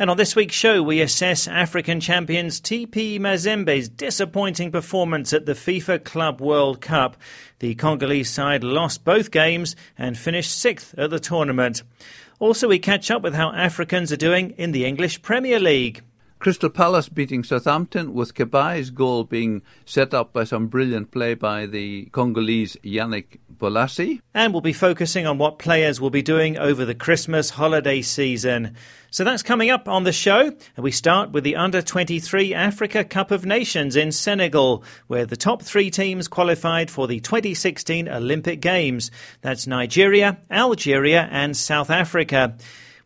And on this week's show, we assess African champions TP Mazembe's disappointing performance at the FIFA Club World Cup. The Congolese side lost both games and finished sixth at the tournament. Also, we catch up with how Africans are doing in the English Premier League. Crystal Palace beating Southampton with Cabaye's goal being set up by some brilliant play by the Congolese Yannick Bolasie. And we'll be focusing on what players will be doing over the Christmas holiday season. So that's coming up on the show. And we start with the Under 23 Africa Cup of Nations in Senegal, where the top three teams qualified for the 2016 Olympic Games. That's Nigeria, Algeria, and South Africa.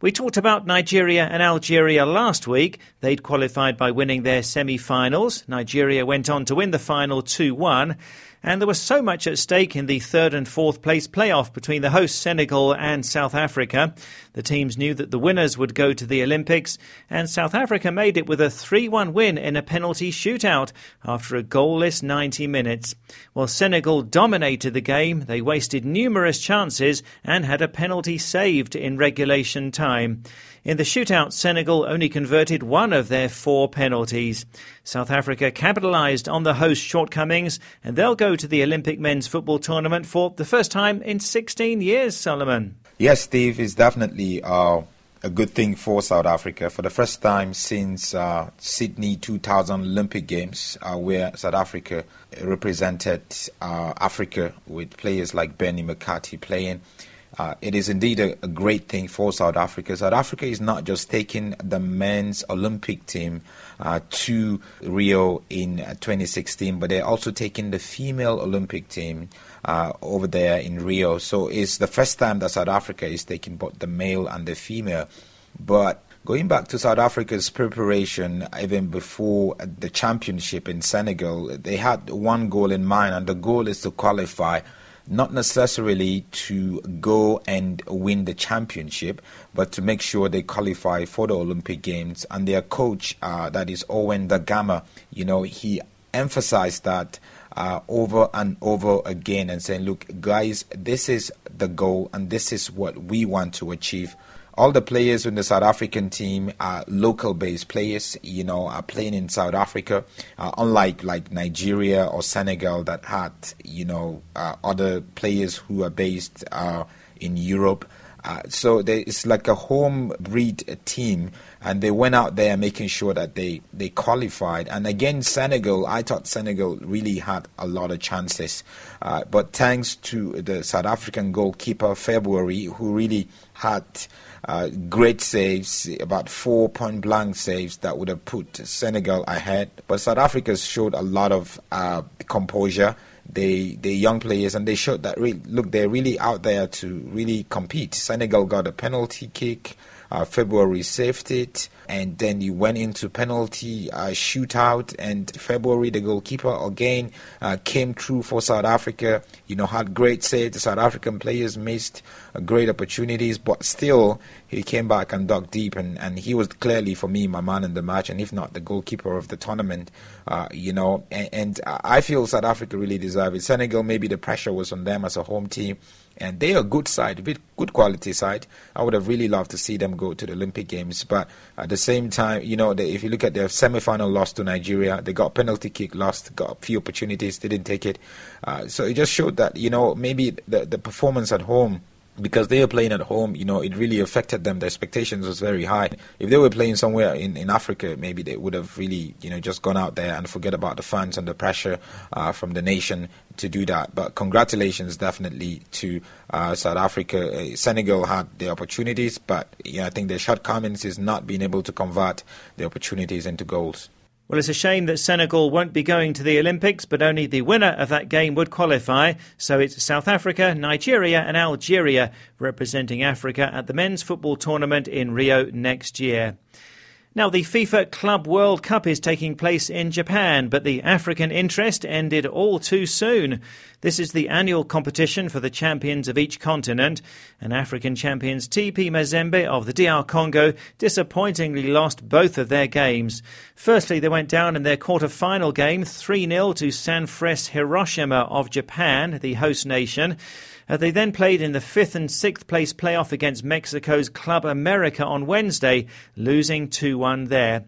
We talked about Nigeria and Algeria last week. They'd qualified by winning their semi finals. Nigeria went on to win the final 2 1 and there was so much at stake in the third and fourth place playoff between the hosts Senegal and South Africa. The teams knew that the winners would go to the Olympics, and South Africa made it with a 3 1 win in a penalty shootout after a goalless 90 minutes. While Senegal dominated the game, they wasted numerous chances and had a penalty saved in regulation time. In the shootout, Senegal only converted one of their four penalties. South Africa capitalised on the host shortcomings, and they'll go to the Olympic men's football tournament for the first time in 16 years, Solomon. Yes, Steve, it's definitely uh, a good thing for South Africa. For the first time since uh, Sydney 2000 Olympic Games, uh, where South Africa represented uh, Africa with players like Benni McCarthy playing. Uh, it is indeed a, a, great thing for South Africa. South Africa is not just taking the men's Olympic team uh, to Rio in uh, 2016, but they're also taking the female Olympic team uh, over there in Rio. So it's the first time that South Africa is taking both the male and the female. But going back to South Africa's preparation, even before the championship in Senegal, they had one goal in mind, and the goal is to qualify not necessarily to go and win the championship, but to make sure they qualify for the Olympic Games. And their coach, uh, that is Owen Da Gama, you know, he emphasized that uh, over and over again and saying, look, guys, this is the goal and this is what we want to achieve all the players in the South African team are local based players, you know, are playing in South Africa, uh, unlike like Nigeria or Senegal that had, you know, uh, other players who are based uh, in Europe. Uh, so they, it's like a home breed team, and they went out there making sure that they, they qualified. And again, Senegal, I thought Senegal really had a lot of chances, uh, but thanks to the South African goalkeeper February, who really had uh, great saves, about four point blank saves that would have put Senegal ahead. But South Africa showed a lot of uh, composure. They they young players and they showed that really, look they're really out there to really compete. Senegal got a penalty kick. Uh, February saved it, and then you went into penalty uh, shootout. And February, the goalkeeper again uh, came through for South Africa. You know, had great saves. The South African players missed uh, great opportunities, but still he came back and dug deep, and, and he was clearly for me my man in the match, and if not the goalkeeper of the tournament. Uh, you know, and, and I feel South Africa really deserved it. Senegal, maybe the pressure was on them as a home team and they are a good side, a good quality side. I would have really loved to see them go to the Olympic Games, but at the same time, you know, they, if you look at their semi-final loss to Nigeria, they got penalty kick, lost, got a few opportunities, they didn't take it. Uh, so it just showed that you know maybe the the performance at home because they were playing at home, you know, it really affected them. The expectations was very high. If they were playing somewhere in, in Africa, maybe they would have really, you know, just gone out there and forget about the fans and the pressure uh, from the nation to do that. But congratulations, definitely to uh, South Africa. Uh, Senegal had the opportunities, but I think their shortcomings is not being able to convert the opportunities into goals. Well, it's a shame that Senegal won't be going to the Olympics, but only the winner of that game would qualify. So it's South Africa, Nigeria, and Algeria representing Africa at the men's football tournament in Rio next year. Now, the FIFA Club World Cup is taking place in Japan, but the African interest ended all too soon. This is the annual competition for the champions of each continent, and African champions TP Mazembe of the DR Congo disappointingly lost both of their games. Firstly, they went down in their quarter-final game 3-0 to Sanfrecce Hiroshima of Japan, the host nation. Uh, they then played in the fifth and sixth place playoff against Mexico's Club America on Wednesday, losing 2 1 there.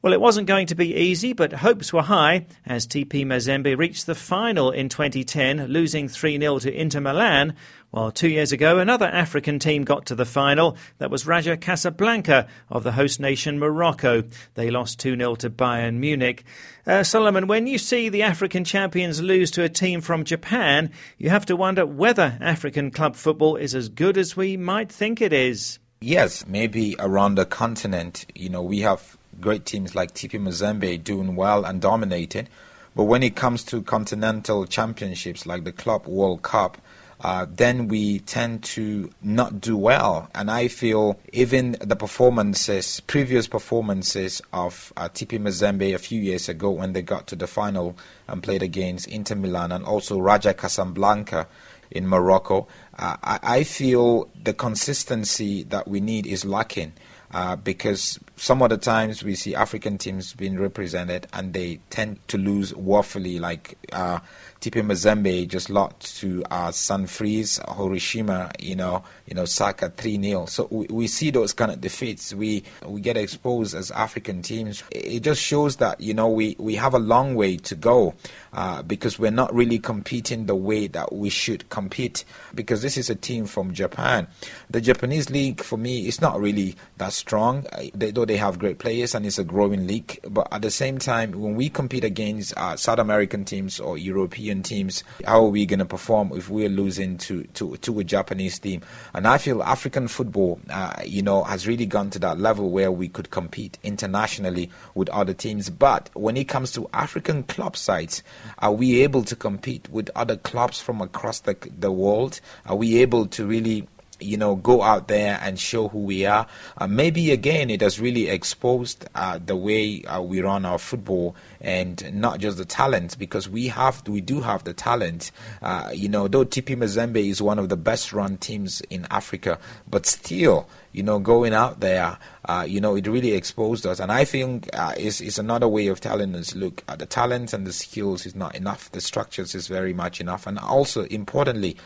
Well, it wasn't going to be easy, but hopes were high as TP Mazembe reached the final in 2010, losing 3 0 to Inter Milan, while two years ago another African team got to the final. That was Raja Casablanca of the host nation Morocco. They lost 2 0 to Bayern Munich. Uh, Solomon, when you see the African champions lose to a team from Japan, you have to wonder whether African club football is as good as we might think it is. Yes, maybe around the continent, you know, we have great teams like TP Mazembe doing well and dominating. But when it comes to continental championships like the Club World Cup, uh, then we tend to not do well. And I feel even the performances, previous performances of uh, TP Mazembe a few years ago when they got to the final and played against Inter Milan and also Raja Casablanca in Morocco, uh, I, I feel the consistency that we need is lacking. Uh, because some of the times we see African teams being represented and they tend to lose woefully, like uh, TP Mazembe just lost to uh, Sanfrecce Hiroshima, you know, you know, Saka 3 0. So we, we see those kind of defeats. We we get exposed as African teams. It just shows that, you know, we, we have a long way to go uh, because we're not really competing the way that we should compete because this is a team from Japan. The Japanese league, for me, is not really that strong, they, though they have great players and it's a growing league. But at the same time, when we compete against uh, South American teams or European teams, how are we going to perform if we're losing to, to, to a Japanese team? And I feel African football, uh, you know, has really gone to that level where we could compete internationally with other teams. But when it comes to African club sides, are we able to compete with other clubs from across the, the world? Are we able to really you know, go out there and show who we are. Uh, maybe again, it has really exposed uh, the way uh, we run our football and not just the talent, because we have, we do have the talent. Uh, you know, though TP Mazembe is one of the best run teams in Africa, but still, you know, going out there, uh, you know, it really exposed us. And I think uh, it's, it's another way of telling us, look, uh, the talent and the skills is not enough. The structures is very much enough. And also, importantly,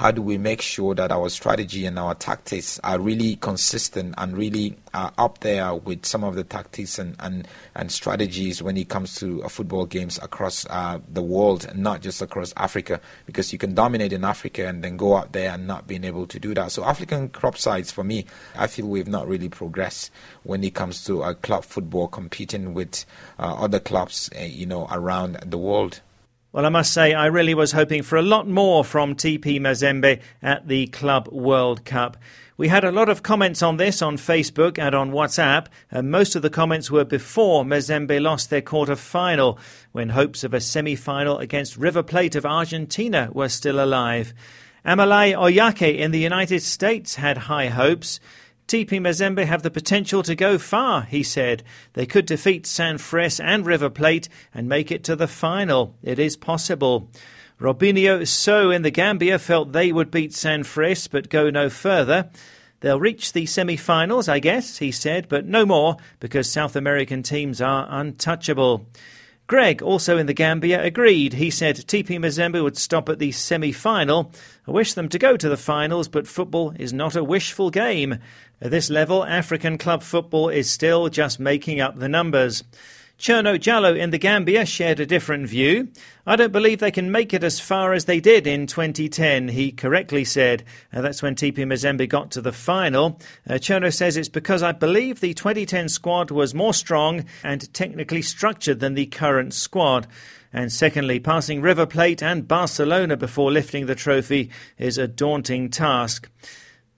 how do we make sure that our strategy and our tactics are really consistent and really uh, up there with some of the tactics and, and, and strategies when it comes to uh, football games across uh, the world and not just across Africa because you can dominate in Africa and then go out there and not being able to do that. So African crop sides for me, I feel we've not really progressed when it comes to club football competing with uh, other clubs, uh, you know, around the world. Well, I must say, I really was hoping for a lot more from TP Mazembe at the Club World Cup. We had a lot of comments on this on Facebook and on WhatsApp, and most of the comments were before Mazembe lost their quarter final, when hopes of a semi final against River Plate of Argentina were still alive. Amalai Oyake in the United States had high hopes. TP Mazembe have the potential to go far, he said. They could defeat San Sanfrecce and River Plate and make it to the final. It is possible. Robinho So in the Gambia felt they would beat San Sanfrecce but go no further. They'll reach the semi finals, I guess, he said, but no more because South American teams are untouchable. Greg, also in the Gambia, agreed. He said TP Mazembe would stop at the semi final. I wish them to go to the finals, but football is not a wishful game. At this level, African club football is still just making up the numbers. Cherno Jallo in the Gambia shared a different view. I don't believe they can make it as far as they did in 2010, he correctly said. Uh, that's when TP Mazembe got to the final. Uh, Cherno says it's because I believe the 2010 squad was more strong and technically structured than the current squad. And secondly, passing River Plate and Barcelona before lifting the trophy is a daunting task.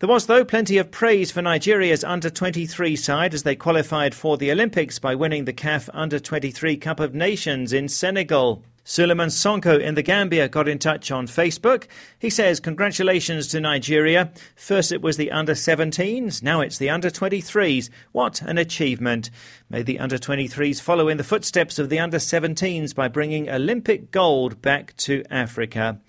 There was, though, plenty of praise for Nigeria's under 23 side as they qualified for the Olympics by winning the CAF Under 23 Cup of Nations in Senegal. Suleiman Sonko in the Gambia got in touch on Facebook. He says, Congratulations to Nigeria. First it was the under 17s, now it's the under 23s. What an achievement. May the under 23s follow in the footsteps of the under 17s by bringing Olympic gold back to Africa.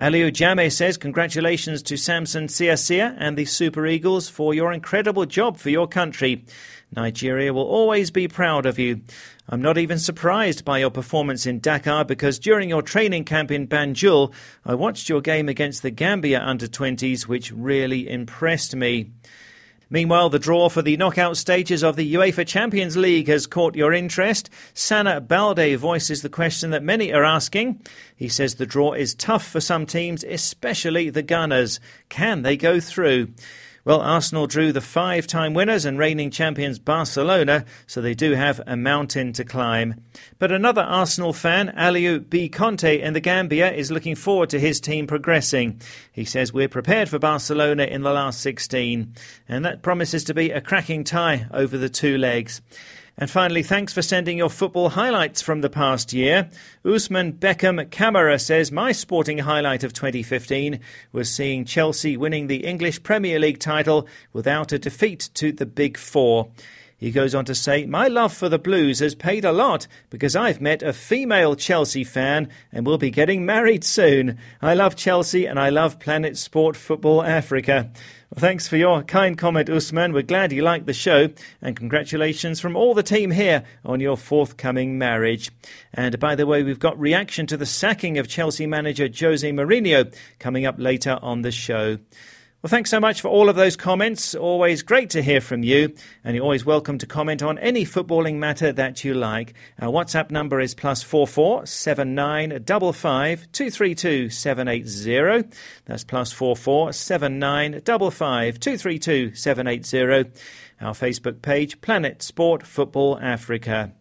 Aliou Jame says, Congratulations to Samson Siasia and the Super Eagles for your incredible job for your country. Nigeria will always be proud of you. I'm not even surprised by your performance in Dakar because during your training camp in Banjul, I watched your game against the Gambia under 20s, which really impressed me. Meanwhile, the draw for the knockout stages of the UEFA Champions League has caught your interest. Sana Balde voices the question that many are asking. He says the draw is tough for some teams, especially the Gunners. Can they go through? Well, Arsenal drew the five time winners and reigning champions Barcelona, so they do have a mountain to climb. But another Arsenal fan, Aliou B. Conte in the Gambia, is looking forward to his team progressing. He says, We're prepared for Barcelona in the last 16, and that promises to be a cracking tie over the two legs. And finally, thanks for sending your football highlights from the past year. Usman Beckham Camera says, My sporting highlight of 2015 was seeing Chelsea winning the English Premier League title without a defeat to the Big Four. He goes on to say, My love for the Blues has paid a lot because I've met a female Chelsea fan and will be getting married soon. I love Chelsea and I love Planet Sport Football Africa. Well, thanks for your kind comment, Usman. We're glad you liked the show, and congratulations from all the team here on your forthcoming marriage. And by the way, we've got reaction to the sacking of Chelsea manager Jose Mourinho coming up later on the show. Well, thanks so much for all of those comments. Always great to hear from you. And you're always welcome to comment on any footballing matter that you like. Our WhatsApp number is plus four four seven nine double five two three two seven eight zero. That's plus four four seven nine double five two three two seven eight zero. Our Facebook page, Planet Sport Football Africa.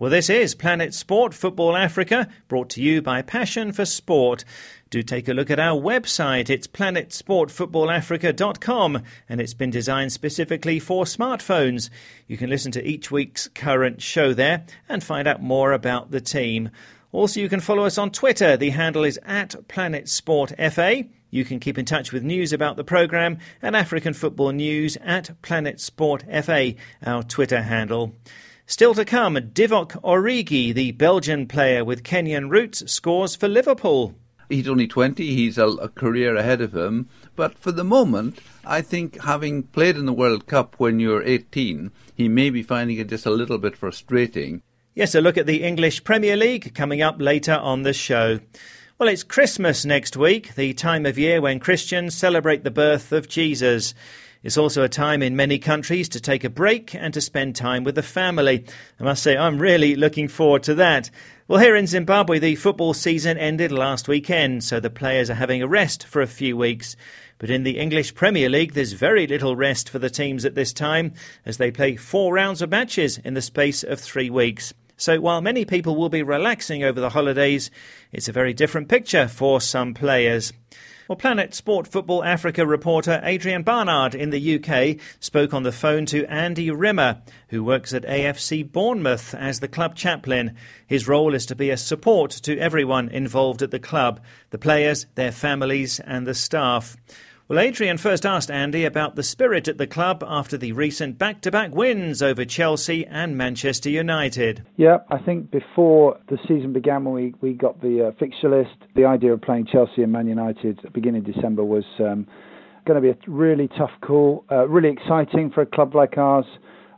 Well, this is Planet Sport Football Africa, brought to you by Passion for Sport. Do take a look at our website. It's planetsportfootballafrica.com and it's been designed specifically for smartphones. You can listen to each week's current show there and find out more about the team. Also, you can follow us on Twitter. The handle is at PlanetSportFA. You can keep in touch with news about the programme and African football news at PlanetSportFA, our Twitter handle. Still to come, Divock Origi, the Belgian player with Kenyan roots, scores for Liverpool. He's only 20, he's a, a, career ahead of him. But for the moment, I think having played in the World Cup when you're 18, he may be finding it just a little bit frustrating. Yes, a look at the English Premier League coming up later on the show. Well, it's Christmas next week, the time of year when Christians celebrate the birth of Jesus. It's also a time in many countries to take a break and to spend time with the family. I must say, I'm really looking forward to that. Well, here in Zimbabwe, the football season ended last weekend, so the players are having a rest for a few weeks. But in the English Premier League, there's very little rest for the teams at this time, as they play four rounds of matches in the space of three weeks. So while many people will be relaxing over the holidays, it's a very different picture for some players. Well, Planet Sport Football Africa reporter Adrian Barnard in the UK spoke on the phone to Andy Rimmer, who works at AFC Bournemouth as the club chaplain. His role is to be a support to everyone involved at the club the players, their families, and the staff. Well, Adrian first asked Andy about the spirit at the club after the recent back to back wins over Chelsea and Manchester United. Yeah, I think before the season began, when we, we got the uh, fixture list, the idea of playing Chelsea and Man United at beginning of December was um, going to be a really tough call, uh, really exciting for a club like ours.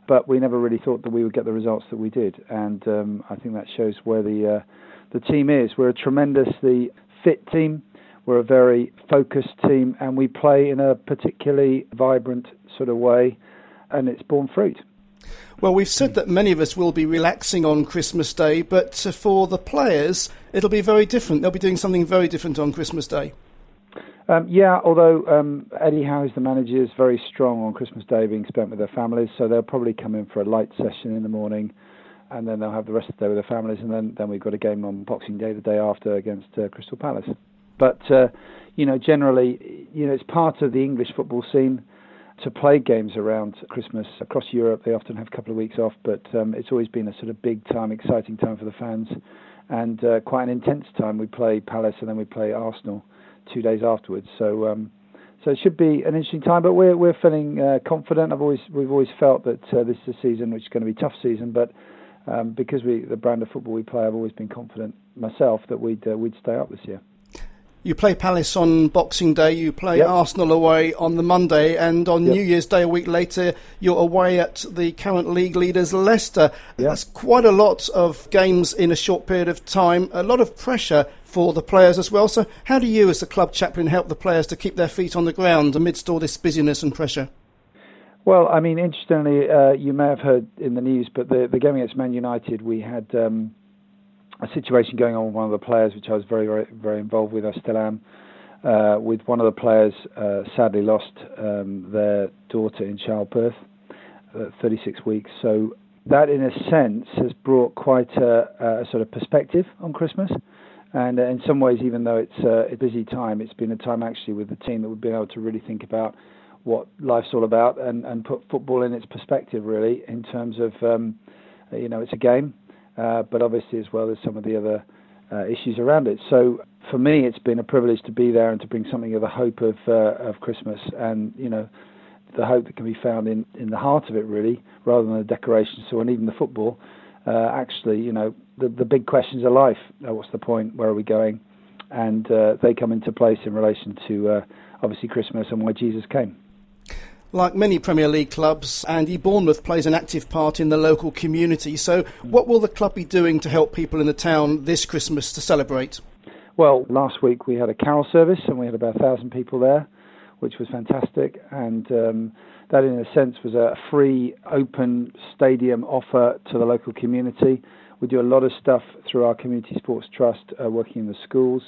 But we never really thought that we would get the results that we did, and um, I think that shows where the uh, the team is. We're a tremendously fit team we're a very focused team and we play in a particularly vibrant sort of way, and it's borne fruit. Well, we've said that many of us will be relaxing on Christmas Day, but for the players, it'll be very different. They'll be doing something very different on Christmas Day. Um, yeah, although um, Eddie Howe, the manager, is very strong on Christmas Day being spent with their families, so they'll probably come in for a light session in the morning, and then they'll have the rest of the day with their families, and then, then we've got a game on Boxing Day, the day after, against uh, Crystal Palace. But uh, you know, generally, you know, it's part of the English football scene to play games around Christmas across Europe. They often have a couple of weeks off, but um, it's always been a sort of big time, exciting time for the fans. and uh, quite an intense time. We play Palace and then we play Arsenal two days afterwards. So um, so it should be an interesting time. But we're we're feeling uh, confident. I've always we've always felt that uh, this is a season which is going to be a tough season, but um, because we the brand of football we play, I've always been confident myself that we'd uh, we'd stay up this year. You play Palace on Boxing Day, you play yep. Arsenal away on the Monday, and on yep. New Year's Day, a week later, you're away at the current league leaders, Leicester. Yep. That's quite a lot of games in a short period of time, a lot of pressure for the players as well. So, how do you, as the club chaplain, help the players to keep their feet on the ground amidst all this busyness and pressure? Well, I mean, interestingly, uh, you may have heard in the news, but the, the game against Man United, we had. Um, a situation going on with one of the players, which I was very, very, very involved with. I still am. Uh, with one of the players, uh, sadly lost um, their daughter in childbirth, uh, 36 weeks. So that, in a sense, has brought quite a, a sort of perspective on Christmas. And uh, in some ways, even though it's a busy time, it's been a time actually with the team that we've been able to really think about what life's all about and, and put football in its perspective, really, in terms of, um, you know, it's a game but obviously as well as some of the other uh, issues around it. So for me, it's been a privilege to be there and to bring something of the hope of uh, of Christmas, and you know, the hope that can be found in in the heart of it, really, rather than the decorations or and even the football. Uh, actually, you know, the the big questions of life. Uh, what's the point? Where are we going? And uh, they come into place in relation to obviously Christmas and why Jesus came. Like many Premier League clubs, Andy Bournemouth plays an active part in the local community. So, what will the club be doing to help people in the town this Christmas to celebrate? Well, last week we had a carol service and we had about a thousand people there, which was fantastic. And um, that, in a sense, was a free, open stadium offer to the local community. We do a lot of stuff through our Community Sports Trust, uh, working in the schools.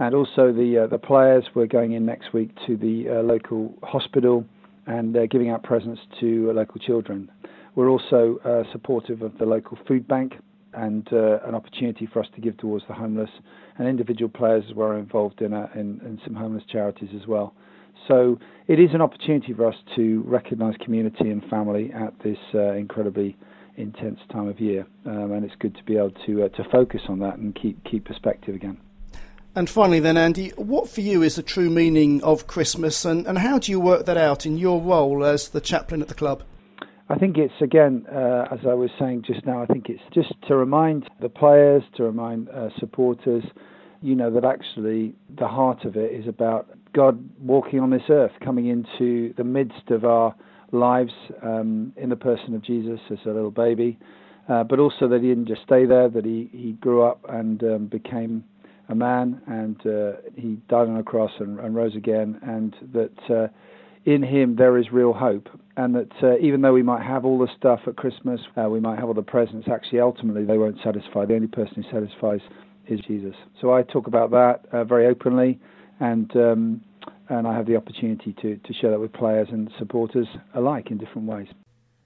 And also the uh, the players. We're going in next week to the uh, local hospital and uh, giving out presents to uh, local children. We're also uh, supportive of the local food bank and uh, an opportunity for us to give towards the homeless and individual players are involved in, a, in, in some homeless charities as well. So it is an opportunity for us to recognise community and family at this uh, incredibly intense time of year, um, and it's good to be able to uh, to focus on that and keep keep perspective again. And finally, then, Andy, what for you is the true meaning of Christmas, and, and how do you work that out in your role as the chaplain at the club? I think it's again, uh, as I was saying just now, I think it's just to remind the players, to remind uh, supporters, you know, that actually the heart of it is about God walking on this earth, coming into the midst of our lives um, in the person of Jesus as a little baby, uh, but also that he didn't just stay there, that he, he grew up and um, became a man, and uh, he died on a cross and, and rose again, and that uh, in him there is real hope, and that uh, even though we might have all the stuff at Christmas, uh, we might have all the presents, actually ultimately they won't satisfy. The only person who satisfies is Jesus. So I talk about that uh, very openly, and um, and I have the opportunity to, to share that with players and supporters alike in different ways.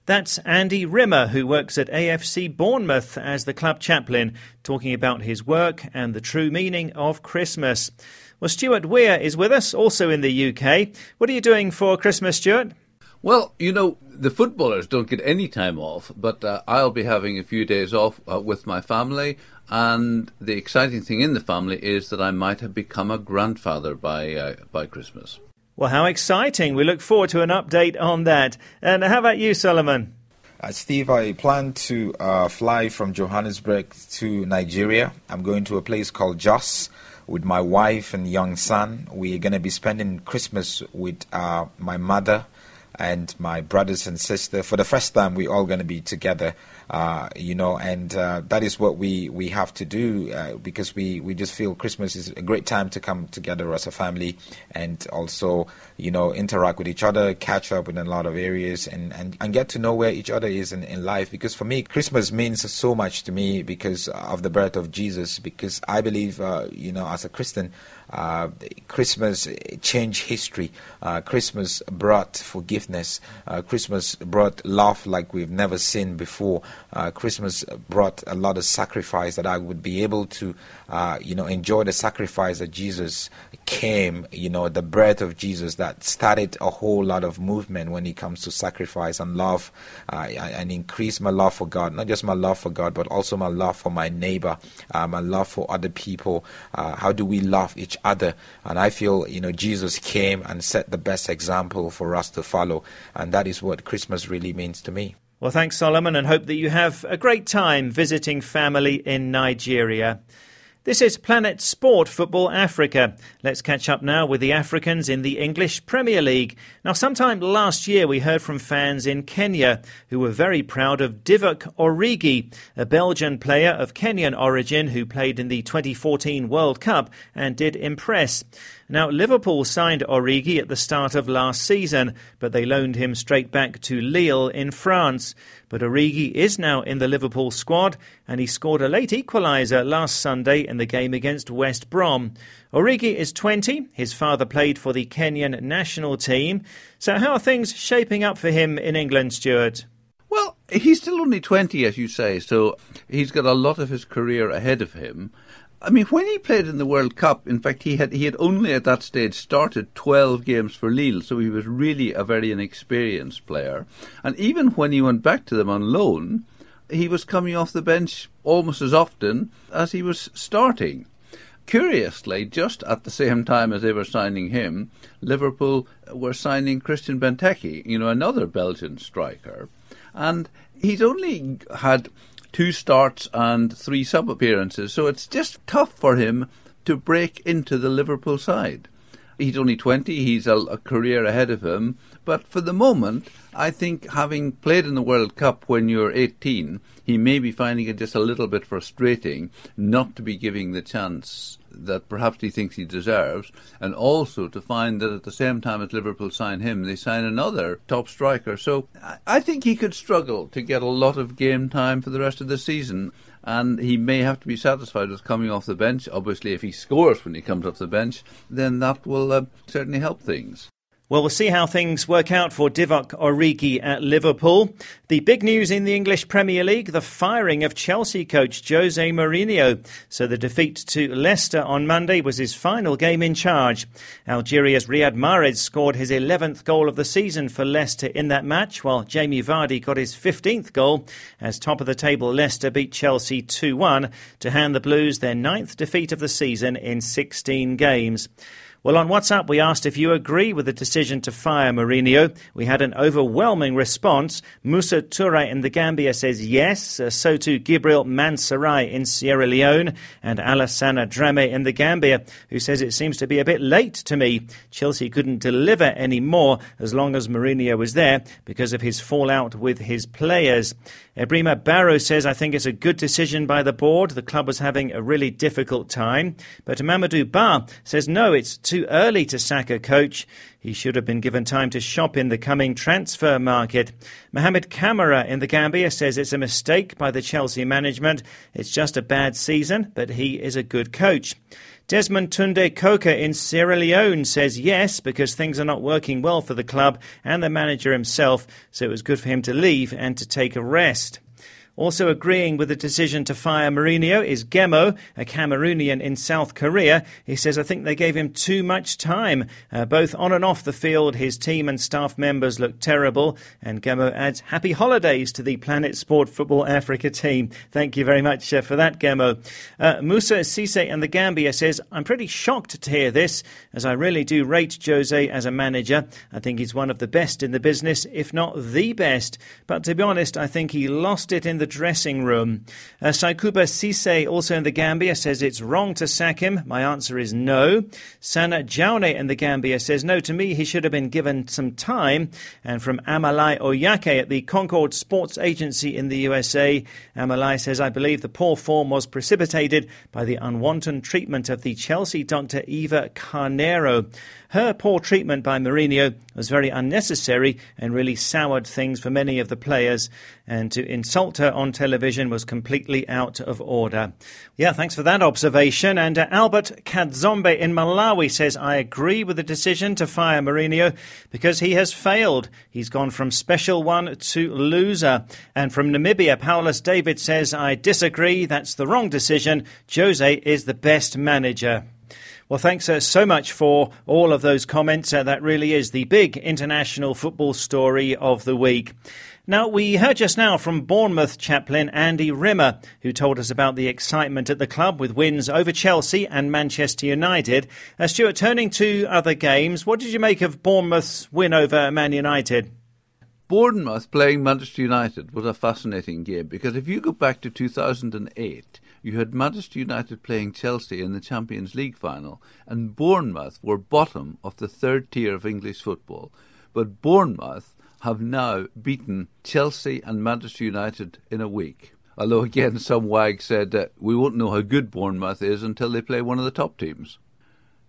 That's Andy Rimmer, who works at AFC Bournemouth as the club chaplain, talking about his work and the true meaning of Christmas. Well, Stuart Weir is with us, also in the UK. What are you doing for Christmas, Stuart? Well, you know, the footballers don't get any time off, but uh, I'll be having a few days off uh, with my family. And the exciting thing in the family is that I might have become a grandfather by uh, by Christmas. Well, how exciting. We look forward to an update on that. And how about you, Solomon? Uh, Steve, I plan to uh, fly from Johannesburg to Nigeria. I'm going to a place called Jos with my wife and young son. We're going to be spending Christmas with uh, my mother and my brothers and sister. For the first time, we're all going to be together, uh, you know, and uh, that is what we, we have to do uh, because we, we just feel Christmas is a great time to come together as a family and also, you know, interact with each other, catch up in a lot of areas, and, and, and get to know where each other is in, in life. Because for me, Christmas means so much to me because of the birth of Jesus, because I believe, uh, you know, as a Christian, uh, Christmas changed history. Christmas brought forgiveness Christmas brought love like we've never seen before. Uh, Christmas brought a lot of sacrifice that I would be able to, uh, you know, enjoy the sacrifice that Jesus came, you know, the birth of Jesus that started a whole lot of movement when it comes to sacrifice and love uh, and increase my love for God, not just my love for God, but also my love for my neighbor, uh, my love for other people. Uh, how do we love each other? And I feel, you know, Jesus came and set the best example for us to follow. And that is what Christmas really means to me. Well, thanks, Solomon, and hope that you have a great time visiting family in Nigeria. This is Planet Sport Football Africa. Let's catch up now with the Africans in the English Premier League. Now, sometime last year, we heard from fans in Kenya who were very proud of Divock Origi, a Belgian player of Kenyan origin who played in the 2014 World Cup and did impress. Now, Liverpool signed Origi at the start of last season, but they loaned him straight back to Lille in France. But Origi is now in the Liverpool squad, and he scored a late equaliser last Sunday in the game against West Brom. Origi is 20. His father played for the Kenyan national team. So, how are things shaping up for him in England, Stuart? Well, he's still only 20, as you say, so he's got a lot of his career ahead of him. I mean, when he played in the World Cup, in fact, he had he had only at that stage started twelve games for Lille, so he was really a very inexperienced player. And even when he went back to them on loan, he was coming off the bench almost as often as he was starting. Curiously, just at the same time as they were signing him, Liverpool were signing Christian Benteke, you know, another Belgian striker, and he's only had two starts and three sub appearances. So it's just tough for him to break into the Liverpool side. He's only 20, he's a, a, career ahead of him. But for the moment, I think having played in the World Cup when you're 18, he may be finding it just a little bit frustrating not to be giving the chance that perhaps he thinks he deserves, and also to find that at the same time as Liverpool sign him, they sign another top striker. So I think he could struggle to get a lot of game time for the rest of the season. And he may have to be satisfied with coming off the bench. Obviously, if he scores when he comes off the bench, then that will uh, certainly help things. Well, we'll see how things work out for Divock Origi at Liverpool. The big news in the English Premier League, the firing of Chelsea coach Jose Mourinho. So the defeat to Leicester on Monday was his final game in charge. Algeria's Riyad Mahrez scored his 11th goal of the season for Leicester in that match, while Jamie Vardy got his 15th goal as top of the table Leicester beat Chelsea 2-1 to hand the Blues their ninth defeat of the season in 16 games. Well, on WhatsApp, we asked if you agree with the decision to fire Mourinho. We had an overwhelming response. Musa Toure in the Gambia says yes. Uh, so too Gibril Mansarai in Sierra Leone and Alassana Drame in the Gambia, who says it seems to be a bit late to me. Chelsea couldn't deliver any more as long as Mourinho was there because of his fallout with his players. Ebrima Barrow says, I think it's a good decision by the board. The club was having a really difficult time. But Mamadou Ba says, no, it's too early to sack a coach. He should have been given time to shop in the coming transfer market. Mohamed Kamara in the Gambia says it's a mistake by the Chelsea management. It's just a bad season, but he is a good coach. Desmond Tunde Coker in Sierra Leone says yes, because things are not working well for the club and the manager himself, so it was good for him to leave and to take a rest. Also agreeing with the decision to fire Mourinho is Gemo, a Cameroonian in South Korea. He says, I think they gave him too much time. Uh, both on and off the field, his team and staff members look terrible. And Gemo adds, happy holidays to the Planet Sport Football Africa team. Thank you very much uh, for that, Gemo. Uh, Musa Sise and the Gambia says, I'm pretty shocked to hear this, as I really do rate Jose as a manager. I think he's one of the best in the business, if not the best. But to be honest, I think he lost it in the the dressing room. Uh, Saikuba Sise, also in the Gambia, says it's wrong to sack him. My answer is no. Sana Jaune in the Gambia says no, to me he should have been given some time. And from Amalai Oyake at the Concord Sports Agency in the USA, Amalai says, I believe the poor form was precipitated by the unwanted treatment of the Chelsea doctor Eva Carneiro. her poor treatment by Mourinho was very unnecessary and really soured things for many of the players. And to insult her on television was completely out of order. Yeah, thanks for that observation. And uh, Albert Kadzombe in Malawi says, I agree with the decision to fire Mourinho because he has failed. He's gone from special one to loser. And from Namibia, Paulus David says, I disagree. That's the wrong decision. Jose is the best manager. Well, thanks uh, so much for all of those comments. Uh, that really is the big international football story of the week. Now, we heard just now from Bournemouth chaplain Andy Rimmer, who told us about the excitement at the club with wins over Chelsea and Manchester United. Uh, Stuart, turning to other games, what did you make of Bournemouth's win over Man United? Bournemouth playing Manchester United was a fascinating game because if you go back to 2008, you had Manchester United playing Chelsea in the Champions League final, and Bournemouth were bottom of the third tier of English football. But Bournemouth have now beaten Chelsea and Manchester United in a week. Although, again, some wag said that we won't know how good Bournemouth is until they play one of the top teams.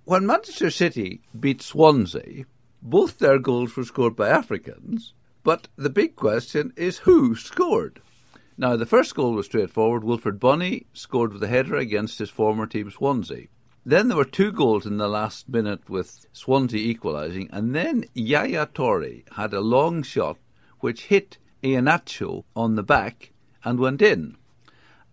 When Manchester City beat Swansea, both their goals were scored by Africans, but the big question is who scored? Now, the first goal was straightforward. Wilfried Bony scored with a header against his former team, Swansea. Then there were two goals in the last minute with Swansea equalising, and then Yaya Toure had a long shot which hit Iheanacho on the back and went in.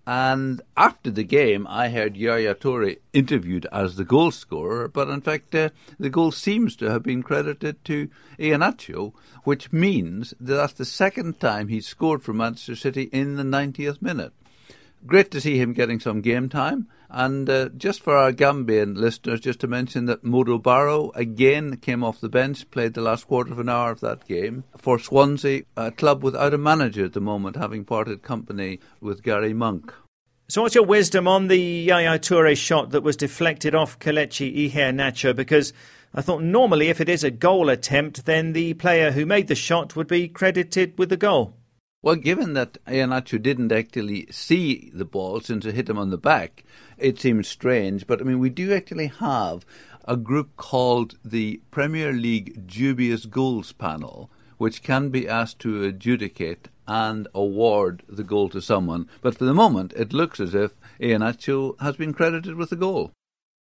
And after the game, I heard Yaya Toure interviewed as the goal scorer, but in fact, uh, the goal seems to have been credited to Iheanacho, which means that that's the second time he's scored for Manchester City in the 90th minute. Great to see him getting some game time. And uh, just for our Gambian listeners, just to mention that Modou Barrow again came off the bench, played the last quarter of an hour of that game for Swansea, a club without a manager at the moment, having parted company with Gary Monk. So, what's your wisdom on the Yaya Toure shot that was deflected off Kelechi Iheanacho? Because I thought normally, if it is a goal attempt, then the player who made the shot would be credited with the goal. Well, given that Iheanacho didn't actually see the ball since it hit him on the back, it seems strange. But I mean, we do actually have a group called the Premier League Dubious Goals Panel, which can be asked to adjudicate and award the goal to someone. But for the moment, it looks as if Iheanacho has been credited with the goal.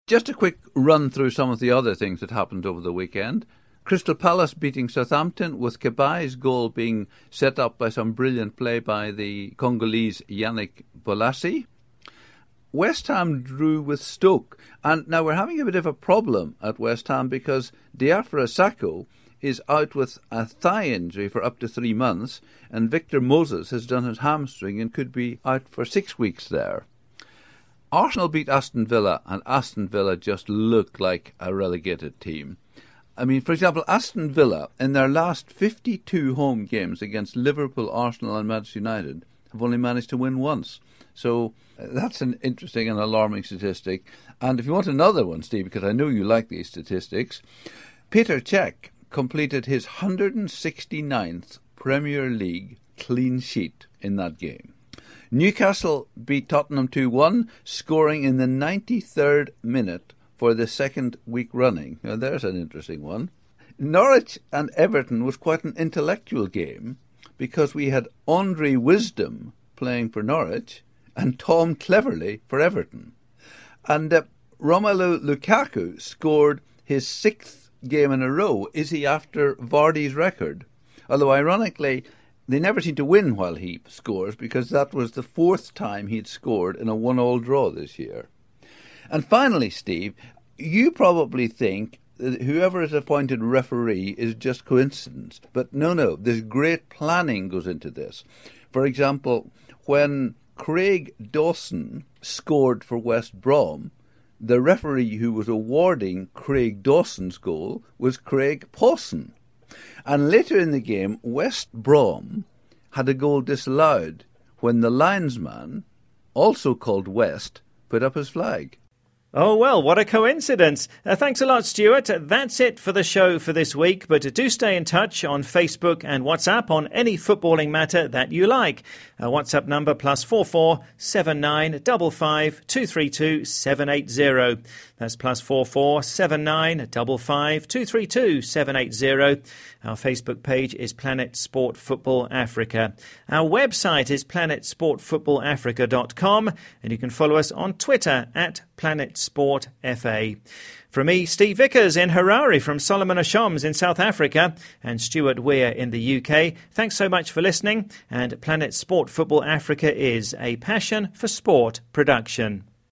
Just a quick run through some of the other things that happened over the weekend. Crystal Palace beating Southampton, with Cabaye's goal being set up by some brilliant play by the Congolese Yannick Bolasie. West Ham drew with Stoke, and now we're having a bit of a problem at West Ham because Diafra Sakho is out with a thigh injury for up to three months, and Victor Moses has done his hamstring and could be out for six weeks there. Arsenal beat Aston Villa, and Aston Villa just looked like a relegated team. I mean, for example, Aston Villa, in their last 52 home games against Liverpool, Arsenal, and Manchester United, have only managed to win once. So uh, that's an interesting and alarming statistic. And if you want another one, Steve, because I know you like these statistics, Peter Cech completed his 169th Premier League clean sheet in that game. Newcastle beat Tottenham 2 1, scoring in the 93rd minute for the second week running. Now, there's an interesting one. Norwich and Everton was quite an intellectual game because we had Andre Wisdom playing for Norwich and Tom Cleverley for Everton. And uh, Romelu Lukaku scored his sixth game in a row. Is he after Vardy's record? Although, ironically, they never seem to win while he scores because that was the fourth time he'd scored in a one all draw this year. And finally, Steve, you probably think that whoever is appointed referee is just coincidence. But no, no, there's great planning goes into this. For example, when Craig Dawson scored for West Brom, the referee who was awarding Craig Dawson's goal was Craig Pawson. And later in the game, West Brom had a goal disallowed when the linesman, also called West, put up his flag. Oh, well, what a coincidence. Uh, thanks a lot, Stuart. That's it for the show for this week, but do stay in touch on Facebook and WhatsApp on any footballing matter that you like. Our WhatsApp number plus four four seven nine double five two three two seven eight zero. That's plus four four seven nine double five two three two seven eight zero. Our Facebook page is Planet Sport Football Africa. Our website is planetsportfootballafrica.com and you can follow us on Twitter at Planet Sport FA. From me, Steve Vickers in Harare, from Solomon Ashoms in South Africa, and Stuart Weir in the UK, thanks so much for listening. And Planet Sport Football Africa is a passion for sport production.